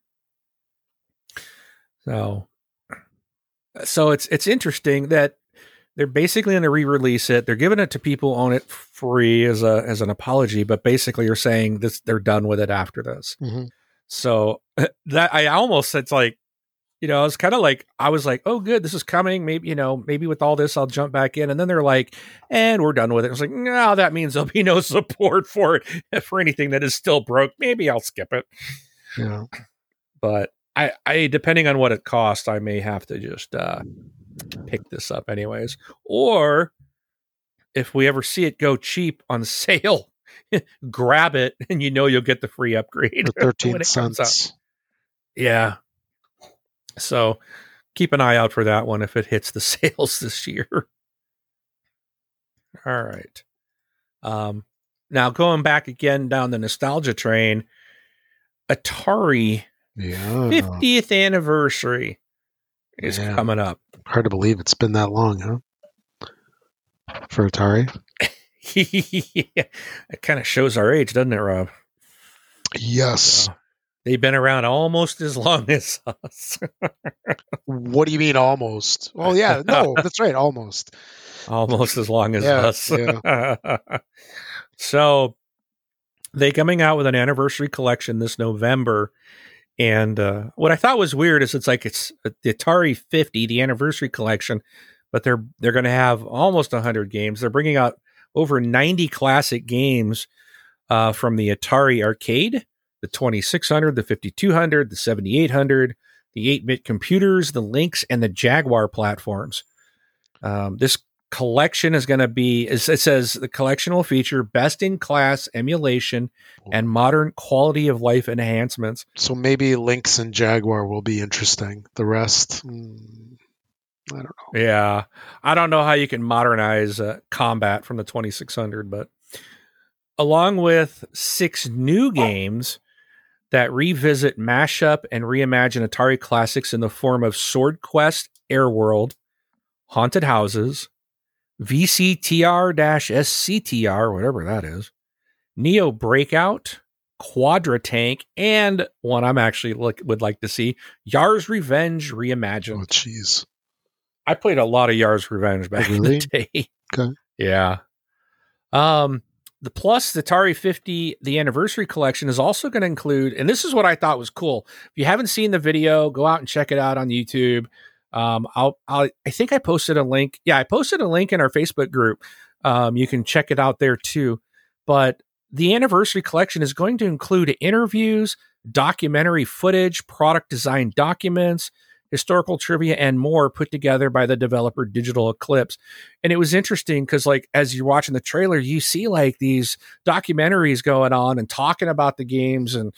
So, so it's it's interesting that they're basically going to re-release it. They're giving it to people on it free as a as an apology, but basically you're saying this they're done with it after this. Mm-hmm. So that I almost it's like you know, it's kind of like I was like, "Oh, good, this is coming." Maybe you know, maybe with all this, I'll jump back in. And then they're like, "And we're done with it." I was like, "No, that means there'll be no support for it for anything that is still broke. Maybe I'll skip it." Yeah, but I, I depending on what it costs, I may have to just uh, pick this up anyways. Or if we ever see it go cheap on sale, grab it, and you know you'll get the free upgrade. For thirteen cents. Yeah, so keep an eye out for that one if it hits the sales this year. All right. Um, now going back again down the nostalgia train, Atari yeah. 50th anniversary is Yeah. coming up. Hard to believe it's been that long, huh? For Atari. yeah, it kind of shows our age, doesn't it, Rob? Yes. Uh, they've been around almost as long as us. What do you mean almost? Oh yeah, no, that's right, almost. almost as long as Yeah, us. so they coming out with an anniversary collection this November. And uh, what I thought was weird is it's like it's uh, the Atari 50, the anniversary collection, but they're they're going to have almost 100 games. They're bringing out over 90 classic games uh, from the Atari arcade, the 2600, the 5200, the 7800, the 8-bit computers, the Lynx, and the Jaguar platforms. Um, this collection is going to be, it says the collection will feature best in class emulation and modern quality of life enhancements. So maybe Lynx and Jaguar will be interesting. The rest, mm, I don't know. Yeah. I don't know how you can modernize uh, combat from the 2600, but along with six new games that revisit, mashup, and reimagine Atari classics in the form of Sword Quest Airworld, Haunted Houses, VCTR SCTR, whatever that is, Neo Breakout, Quadratank, and one I'm actually look, would like to see Yar's Revenge Reimagined. Oh, jeez. I played a lot of Yar's Revenge back really? in the day. Okay. Yeah. Um, the plus the Atari 50, the anniversary collection is also going to include, and this is what I thought was cool. If you haven't seen the video, go out and check it out on YouTube. Um, I'll, I'll, I think I posted a link. Yeah, I posted a link in our Facebook group. Um, you can check it out there too. But the anniversary collection is going to include interviews, documentary footage, product design documents, historical trivia, and more put together by the developer Digital Eclipse. And it was interesting because, like, as you're watching the trailer, you see like these documentaries going on and talking about the games, and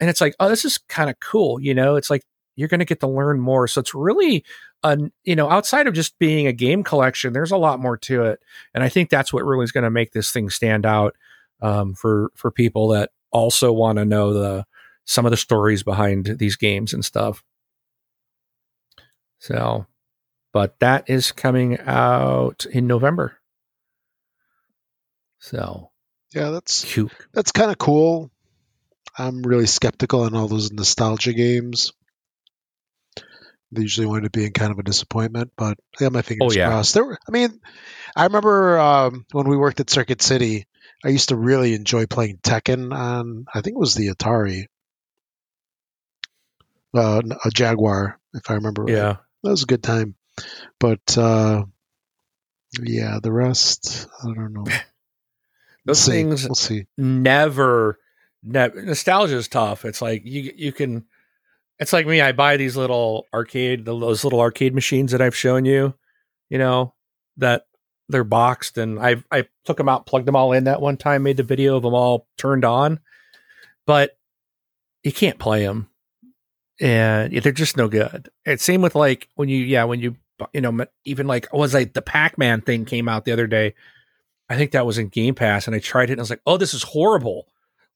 and it's like, oh, this is kind of cool, you know? It's like you're going to get to learn more. So it's really, an, you know, outside of just being a game collection, there's a lot more to it, and I think that's what really is going to make this thing stand out um, for for people that also want to know the some of the stories behind these games and stuff. So, but that is coming out in November. So, Yeah, that's cute. that's kind of cool. I'm really skeptical on all those nostalgia games. They usually wind up being kind of a disappointment, but I got my fingers Oh, yeah. crossed. There were, I mean, I remember um, when we worked at Circuit City, I used to really enjoy playing Tekken on, I think it was the Atari, uh, a Jaguar, if I remember right. Yeah. that was a good time. But uh, yeah, the rest, I don't know. We'll Those see. things We'll see. never, never nostalgia is tough. It's like you you can it's like me, I buy these little arcade those little arcade machines that I've shown you, you know, that they're boxed and I I took them out, plugged them all in that one time, made the video of them all turned on. But you can't play them. And they're just no good. It's same with like when you yeah, when you you know, even like oh, was like the Pac Man thing came out the other day. I think that was in Game Pass, and I tried it, and I was like, oh, this is horrible.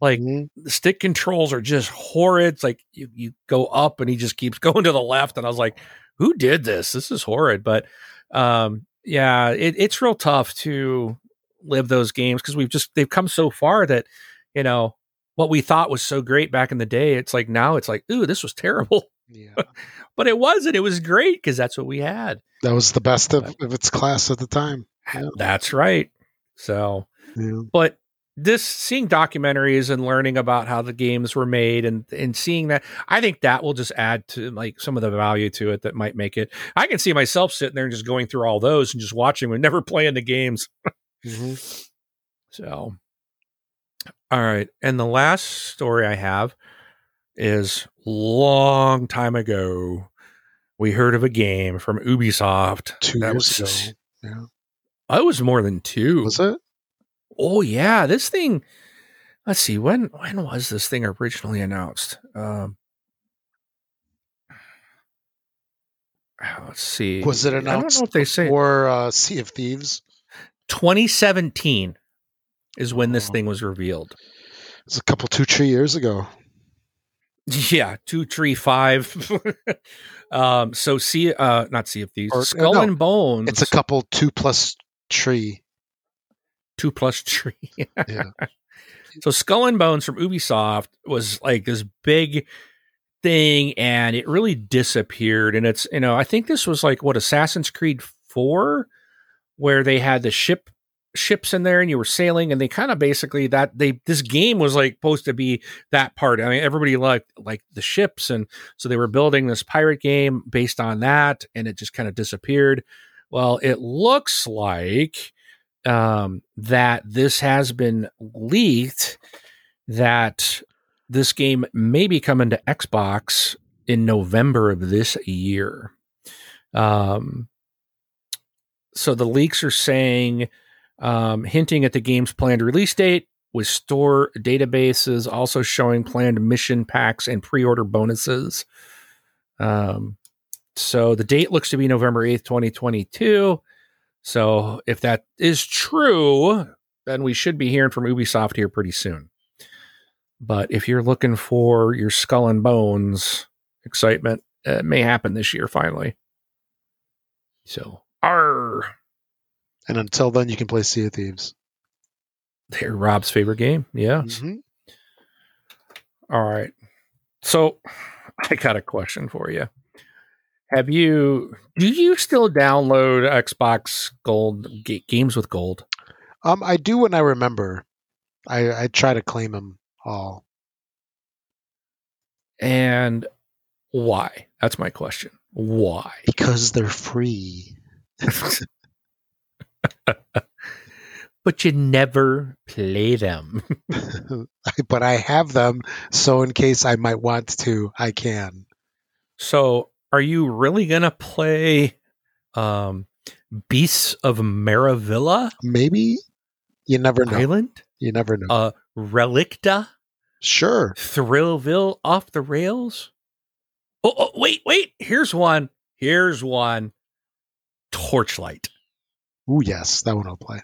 Like Mm-hmm. the stick controls are just horrid. It's like you, you go up and he just keeps going to the left. And I was like, who did this? This is horrid. But um, yeah, it, it's real tough to live those games because we've just, they've come so far that, you know, what we thought was so great back in the day, it's like now it's like, ooh, this was terrible. Yeah, But it wasn't. It was great because that's what we had. that was the best of, of its class at the time. Yeah. That's right. So, Yeah. but this seeing documentaries and learning about how the games were made and and seeing that i think that will just add to like some of the value to it that might make it i can see myself sitting there and just going through all those and just watching and never playing the games Mhm. so all right and the last story i have is long time ago we heard of a game from ubisoft Two that years was ago. Yeah. i was more than two Was it? Oh yeah, this thing. Let's see when when was this thing originally announced? Um, let's see. Was it announced? I don't know if they say or uh, Sea of Thieves? 2017 is when this Oh. thing was revealed. It's a couple, two, three years ago. Yeah, two, three, five. um, so see, uh, not Sea of Thieves, Or- Skull no, and Bones. It's a couple, two plus tree. Two plus tree. Yeah. So Skull and Bones from Ubisoft was like this big thing and it really disappeared. And it's, you know, I think this was like what Assassin's Creed 4, where they had the ship ships in there and you were sailing and they kind of basically that they this game was like supposed to be that part. I mean everybody liked like the ships and so they were building this pirate game based on that and it just kind of disappeared. Well, it looks like um, that this has been leaked that this game may be coming to Xbox in November of this year. Um, so the leaks are saying, um, hinting at the game's planned release date, with store databases also showing planned mission packs and pre-order bonuses. Um, so the date looks to be November 8th, 2022. So if that is true, then we should be hearing from Ubisoft here pretty soon. But if you're looking for your skull and bones excitement, it may happen this year finally. So, R. And until then, you can play Sea of Thieves. They're Rob's favorite game. Yeah. Mhm. All right. So I got a question for you. Have you do you still download Xbox Gold ga- games with gold? Um, I do when I remember. I, I try to claim them all. And why? That's my question. Why? because they're free. but you never play them. but I have them, so in case I might want to, I can. So, are you really going to play um Beasts of Maravilla Maybe you never know. Island? You never know. Uh Relicta? sure. Thrillville off the rails? Oh, oh, wait, wait. Here's one. Here's one. Torchlight. Oh yes, that one I'll play.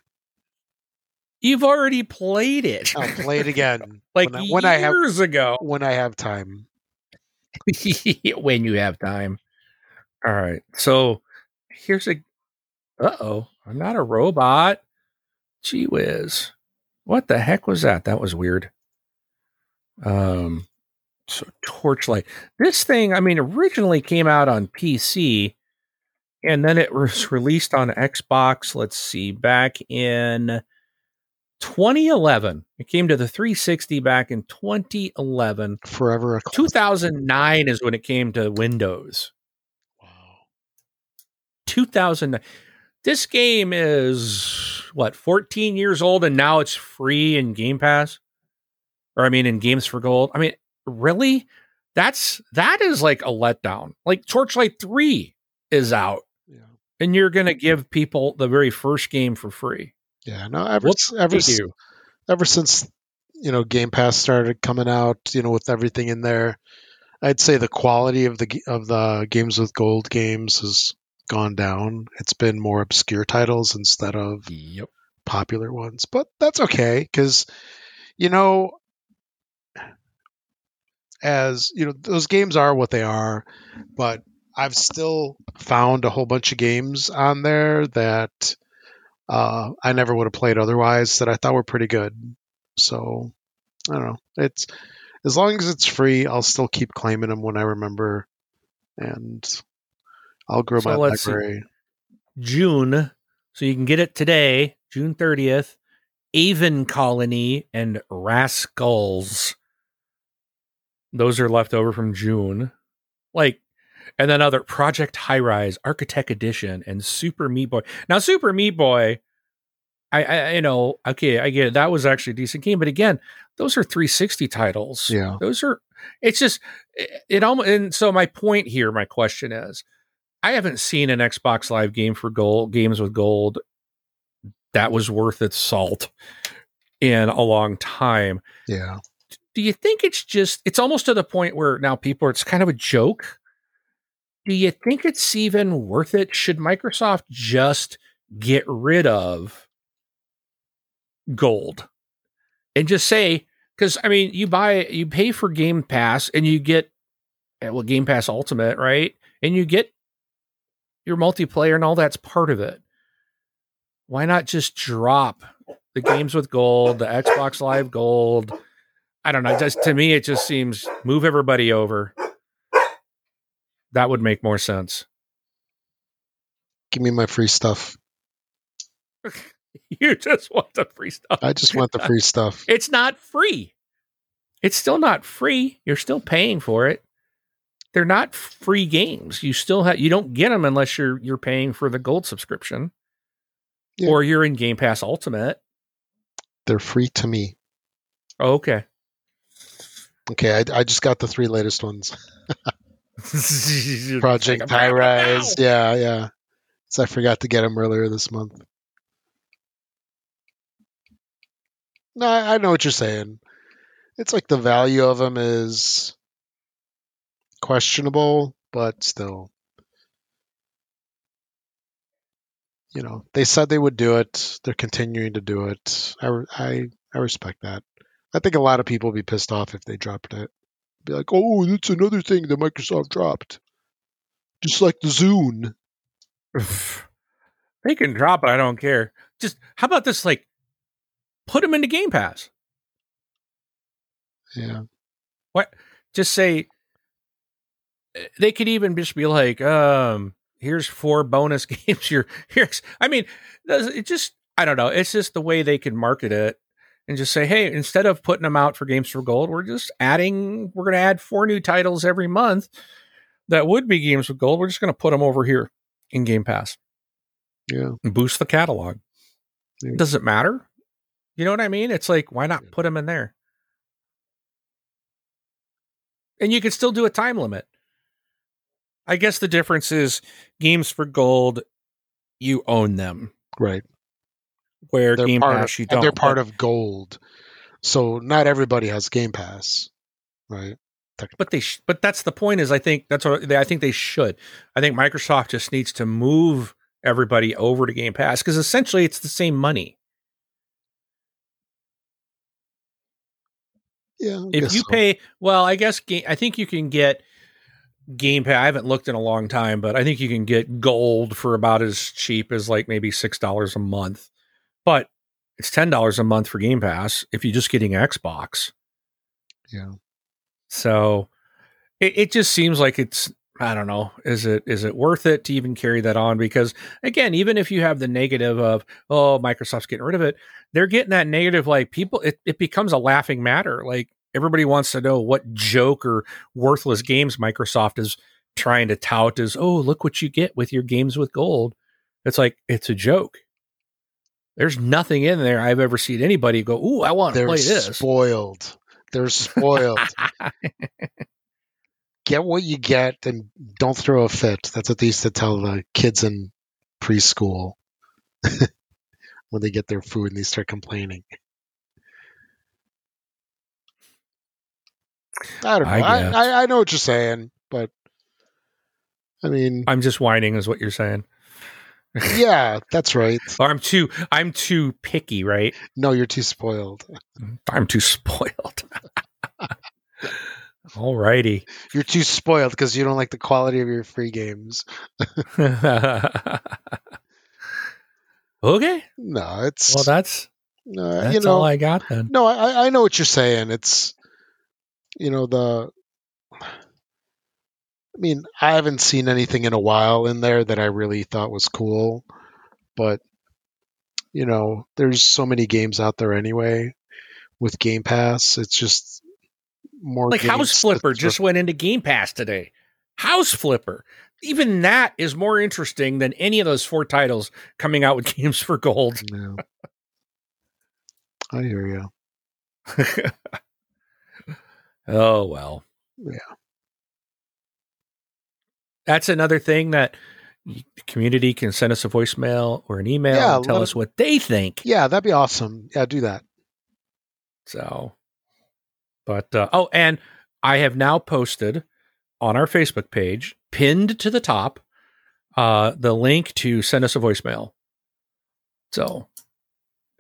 You've already played it. I'll play it again like when I- when I have- years ago. when I have time. when you have time. All right. So here's a. Uh oh. I'm not a robot. Gee whiz. What the heck was that? That was weird. Um. So Torchlight. This thing, I mean, originally came out on PC, and then it was released on Xbox. Let's see, back in 2011. It came to the 360 back in 2011. Forever a 2009 is when it came to Windows. Wow. 2009. This game is what 14 years old and now it's free in Game Pass. Or I mean in Games for Gold. I mean, really? That's that is like a letdown. Like Torchlight 3 is out Yeah. and you're going to give people the very first game for free. Yeah. No. Ever What s- ever Thank s- you. ever since you know Game Pass started coming out, you know, with everything in there, I'd say the quality of the of the games with gold games has gone down. It's been more obscure titles instead of Yep. popular ones, but that's okay because you know, as you know, those games are what they are, but I've still found a whole bunch of games on there that uh, I never would have played otherwise that I thought were pretty good. So I don't know. It's as long as it's free, I'll still keep claiming them when I remember, and I'll grow So my let's see. library. June, so you can get it today, June 30th. Aven Colony and Rascals. Those are left over from June. Like, and then other Project Highrise, Architect Edition, and Super Meat Boy. Now, Super Meat Boy, I, I, you know, okay, I get it. That was actually a decent game, but again, those are 360 titles. Yeah. Those are. It's just it, it almost. And so my point here, my question is, I haven't seen an Xbox Live game for gold games with gold that was worth its salt in a long time. Yeah. Do you think it's just it's almost to the point where now people it's kind of a joke? Do you think it's even worth it? Should Microsoft just get rid of gold and just say because I mean you buy you pay for Game Pass and you get eh, well Game Pass Ultimate right and you get your multiplayer and all that's part of it. Why not just drop the games with gold, the Xbox Live gold? I don't know. Just to me, it just seems move everybody over. That would make more sense. Give me my free stuff. You just want the free stuff. I just want the free stuff. It's not free. It's still not free. You're still paying for it. They're not free games. You still have you don't get them unless you're you're paying for the gold subscription. Yeah. Or you're in Game Pass Ultimate. They're free to me. Oh, okay. Okay, I, I just got the three latest ones. Project Highrise. Yeah, yeah. So I forgot to get them earlier this month. No, I, I know what you're saying. It's like the value of them is questionable, but still. You know, they said they would do it. They're continuing to do it. I, I, I respect that. I think a lot of people would be pissed off if they dropped it. Be like, oh, that's another thing that Microsoft dropped. Just like the Zune. they can drop it. I don't care. Just how about this? Like, put them into Game Pass. Yeah. What? Just say they could even just be like, um, here's four bonus games. You're here's. I mean, it just I don't know. It's just the way they can market it and just say, hey, instead of putting them out for Games for Gold, we're just adding. We're going to add four new titles every month that would be Games with Gold. We're just going to put them over here in Game Pass. Yeah. and boost the catalog. Yeah. Does it matter? You know what I mean? It's like, why not put them in there? And you can still do a time limit. I guess the difference is games for gold, you own them. Right. Where They're Game part Pass, of, you don't. they're part but, of gold. So not everybody has Game Pass. Right. but they, sh- but that's the point. Is I think that's what they, I think they should. I think Microsoft just needs to move everybody over to Game Pass because essentially it's the same money. Yeah. I if you so. pay well i guess ga- i think you can get game pass i haven't looked in a long time but i think you can get gold for about as cheap as like maybe six dollars a month but it's ten dollars a month for game pass if you're just getting xbox. Yeah. so it, it just seems like it's i don't know is it is it worth it to even carry that on? Because again even if you have the negative of oh microsoft's getting rid of it they're getting that negative like people it, it becomes a laughing matter. Like everybody wants to know what joke or worthless games microsoft is trying to tout as oh look what you get with your games with gold. It's like it's a joke there's nothing in there i've ever seen anybody go ooh i want to play this spoiled. They're spoiled. get what you get and don't throw a fit. That's what they used to tell the kids in preschool when they get their food and they start complaining. I don't know. I. I, I know what you're saying, but I mean, I'm just whining, is what you're saying. Yeah, that's right. Or I'm too I'm too picky, right? No, you're too spoiled. I'm too spoiled. Alrighty. You're too spoiled because you don't like the quality of your free games. okay. No, it's Well, that's uh, that's you know. all I got then. no, I I know what you're saying. It's you know the. I mean, I haven't seen anything in a while in there that I really thought was cool, but you know, there's so many games out there anyway with Game Pass. It's just more Like House Flipper just went into Game Pass today. House Flipper. Even that is more interesting than any of those four titles coming out with games for gold. Yeah. I hear you. oh well. Yeah. That's another thing that the community can send us a voicemail or an email Yeah, and tell us what they think. Yeah, that'd be awesome. Yeah, do that. So, but uh, oh, and I have now posted on our Facebook page, pinned to the top, uh, the link to send us a voicemail. So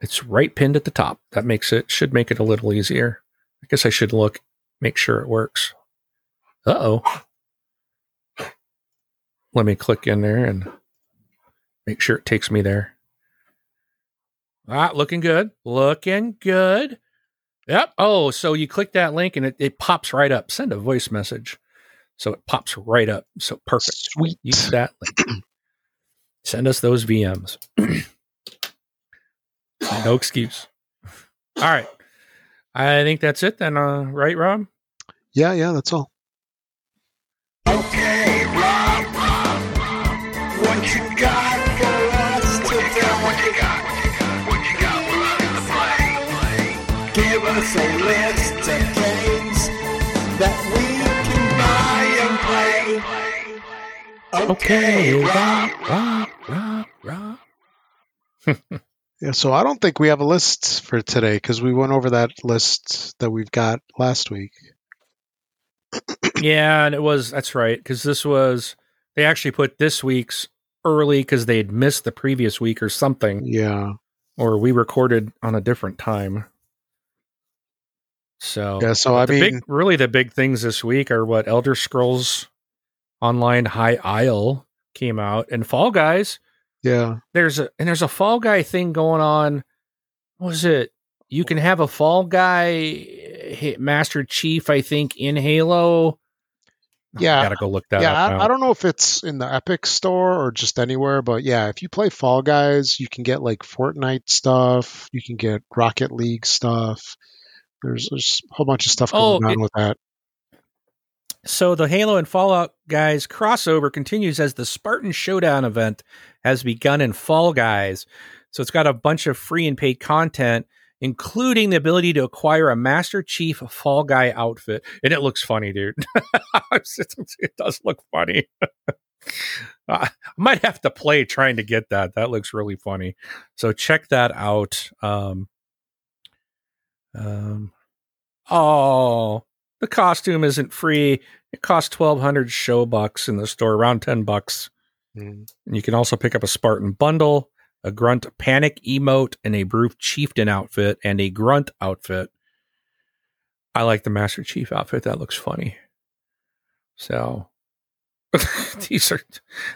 it's right pinned at the top. That makes it should make it a little easier. I guess I should look, make sure it works. Uh oh. Let me click in there and make sure it takes me there. Ah, looking good. Looking good. Yep. Oh, so you click that link and it, it pops right up. Send a voice message. So it pops right up. So perfect. Sweet. Use that link. Send us those VMs. no excuse. All right. I think that's it then, uh, right, Rob? Yeah, yeah, that's all. Okay, Okay. Yeah, so I don't think we have a list for today because we went over that list that we've got last week. yeah, and it was, that's right. Because this was, they actually put this week's early because they had missed the previous week or something. Yeah. or we recorded on a different time. So Yeah, so I mean, big, really the big things this week are what Elder Scrolls Online High Isle came out and Fall Guys. yeah, There's a and there's a Fall Guy thing going on. What was it? You can have a Fall Guy hit Master Chief, I think, in Halo. Yeah. I gotta go look that yeah. up. I. I don't know if it's in the Epic store or just anywhere, but yeah, if you play Fall Guys, you can get like Fortnite stuff. You can get Rocket League stuff. There's, there's a whole bunch of stuff Oh, going on it- with that. So the Halo and Fallout guys crossover continues as the Spartan Showdown event has begun in Fall Guys. So it's got a bunch of free and paid content, including the ability to acquire a Master Chief Fall Guy outfit. And it looks funny, dude. it does look funny. I might have to play trying to get that. That looks really funny. So check that out. Um, um, oh, the costume isn't free. It costs twelve hundred show bucks in the store, around ten bucks. Mm. And you can also pick up a Spartan bundle, a grunt panic emote, and a Brute chieftain outfit, and a grunt outfit. I like the Master Chief outfit. That looks funny. So these are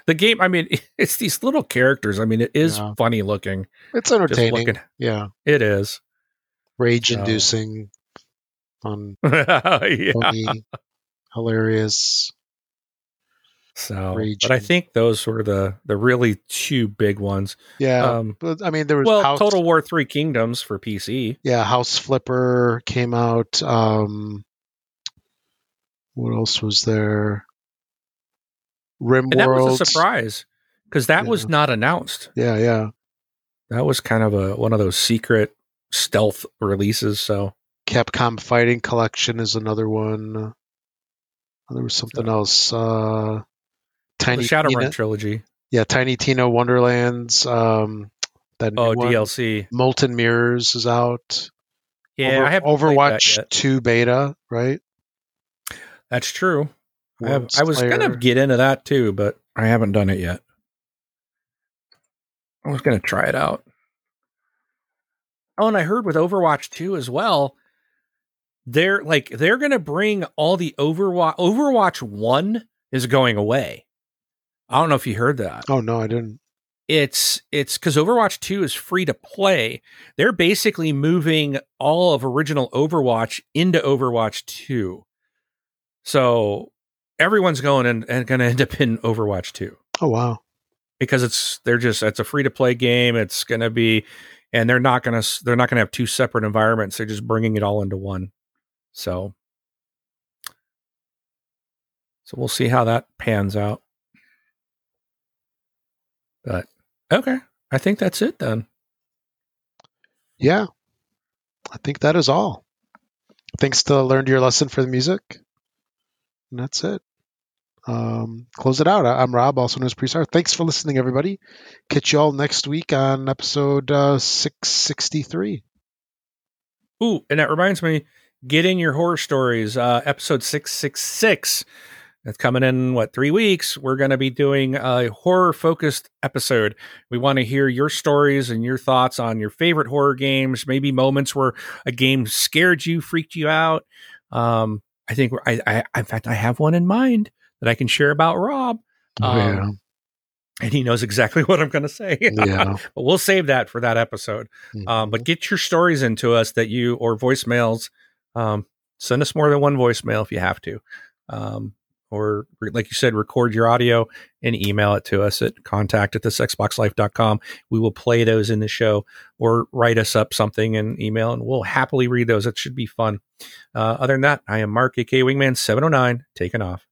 the game. I mean, it's these little characters. I mean, it is Yeah. funny looking. It's entertaining. looking, Yeah, it is. rage inducing, fun, yeah. funny, hilarious. So, but I think those were the the really two big ones. Yeah, Um, but I mean, there was well, House, Total War Three Kingdoms for PC. yeah, House Flipper came out. Um, what else was there? And that was a surprise because that was not announced. Yeah, yeah. That was kind of a one of those secret stealth releases. So Capcom Fighting Collection is another one. There was something So- else. Uh, Tiny the Shadowrun Tina, trilogy. yeah, Tiny Tina Wonderlands. Um, that new Oh, one. DLC. Molten Mirrors is out. Yeah, Over- I haven't that Overwatch yet. Two beta, right? That's true. I, have, I was gonna get into that too, but I haven't done it yet. I was gonna try it out. Oh, and I heard with Overwatch 2 as well, they're like they're gonna bring all the Overwatch Overwatch 1 is going away. I don't know if you heard that. Oh no, I didn't. It's it's because Overwatch 2 is free to play. They're basically moving all of original Overwatch into Overwatch 2. So everyone's going and, and gonna end up in Overwatch 2 Oh wow. because it's they're just it's a free to play game. It's going to be, and they're not going to they're not going to have two separate environments. They're just bringing it all into one. So, so we'll see how that pans out. But okay, I think that's it then. Yeah. I think that is all. Thanks to learned your lesson for the music. And that's it. Um, close it out. I- I'm Rob, also known as Presar. Thanks for listening, everybody. Catch you all next week on episode uh, 663. Ooh, and that reminds me, get in your horror stories. Uh, episode six six six. That's coming in what three weeks. We're going to be doing a horror focused episode. We want to hear your stories and your thoughts on your favorite horror games. Maybe moments where a game scared you, freaked you out. Um, I think I, I, in fact, I have one in mind that I can share about Rob, Oh, yeah. Um, and he knows exactly what I'm going to say. Yeah. but we'll save that for that episode. Um, but get your stories into us that you or voicemails. Um, send us more than one voicemail if you have to. Um, or like you said, record your audio and email it to us at contact at thisxboxlife.com. We will play those in the show or write us up something and email and we'll happily read those. It should be fun. Uh, other than that, I am Mark, aka Wingman709, taking off.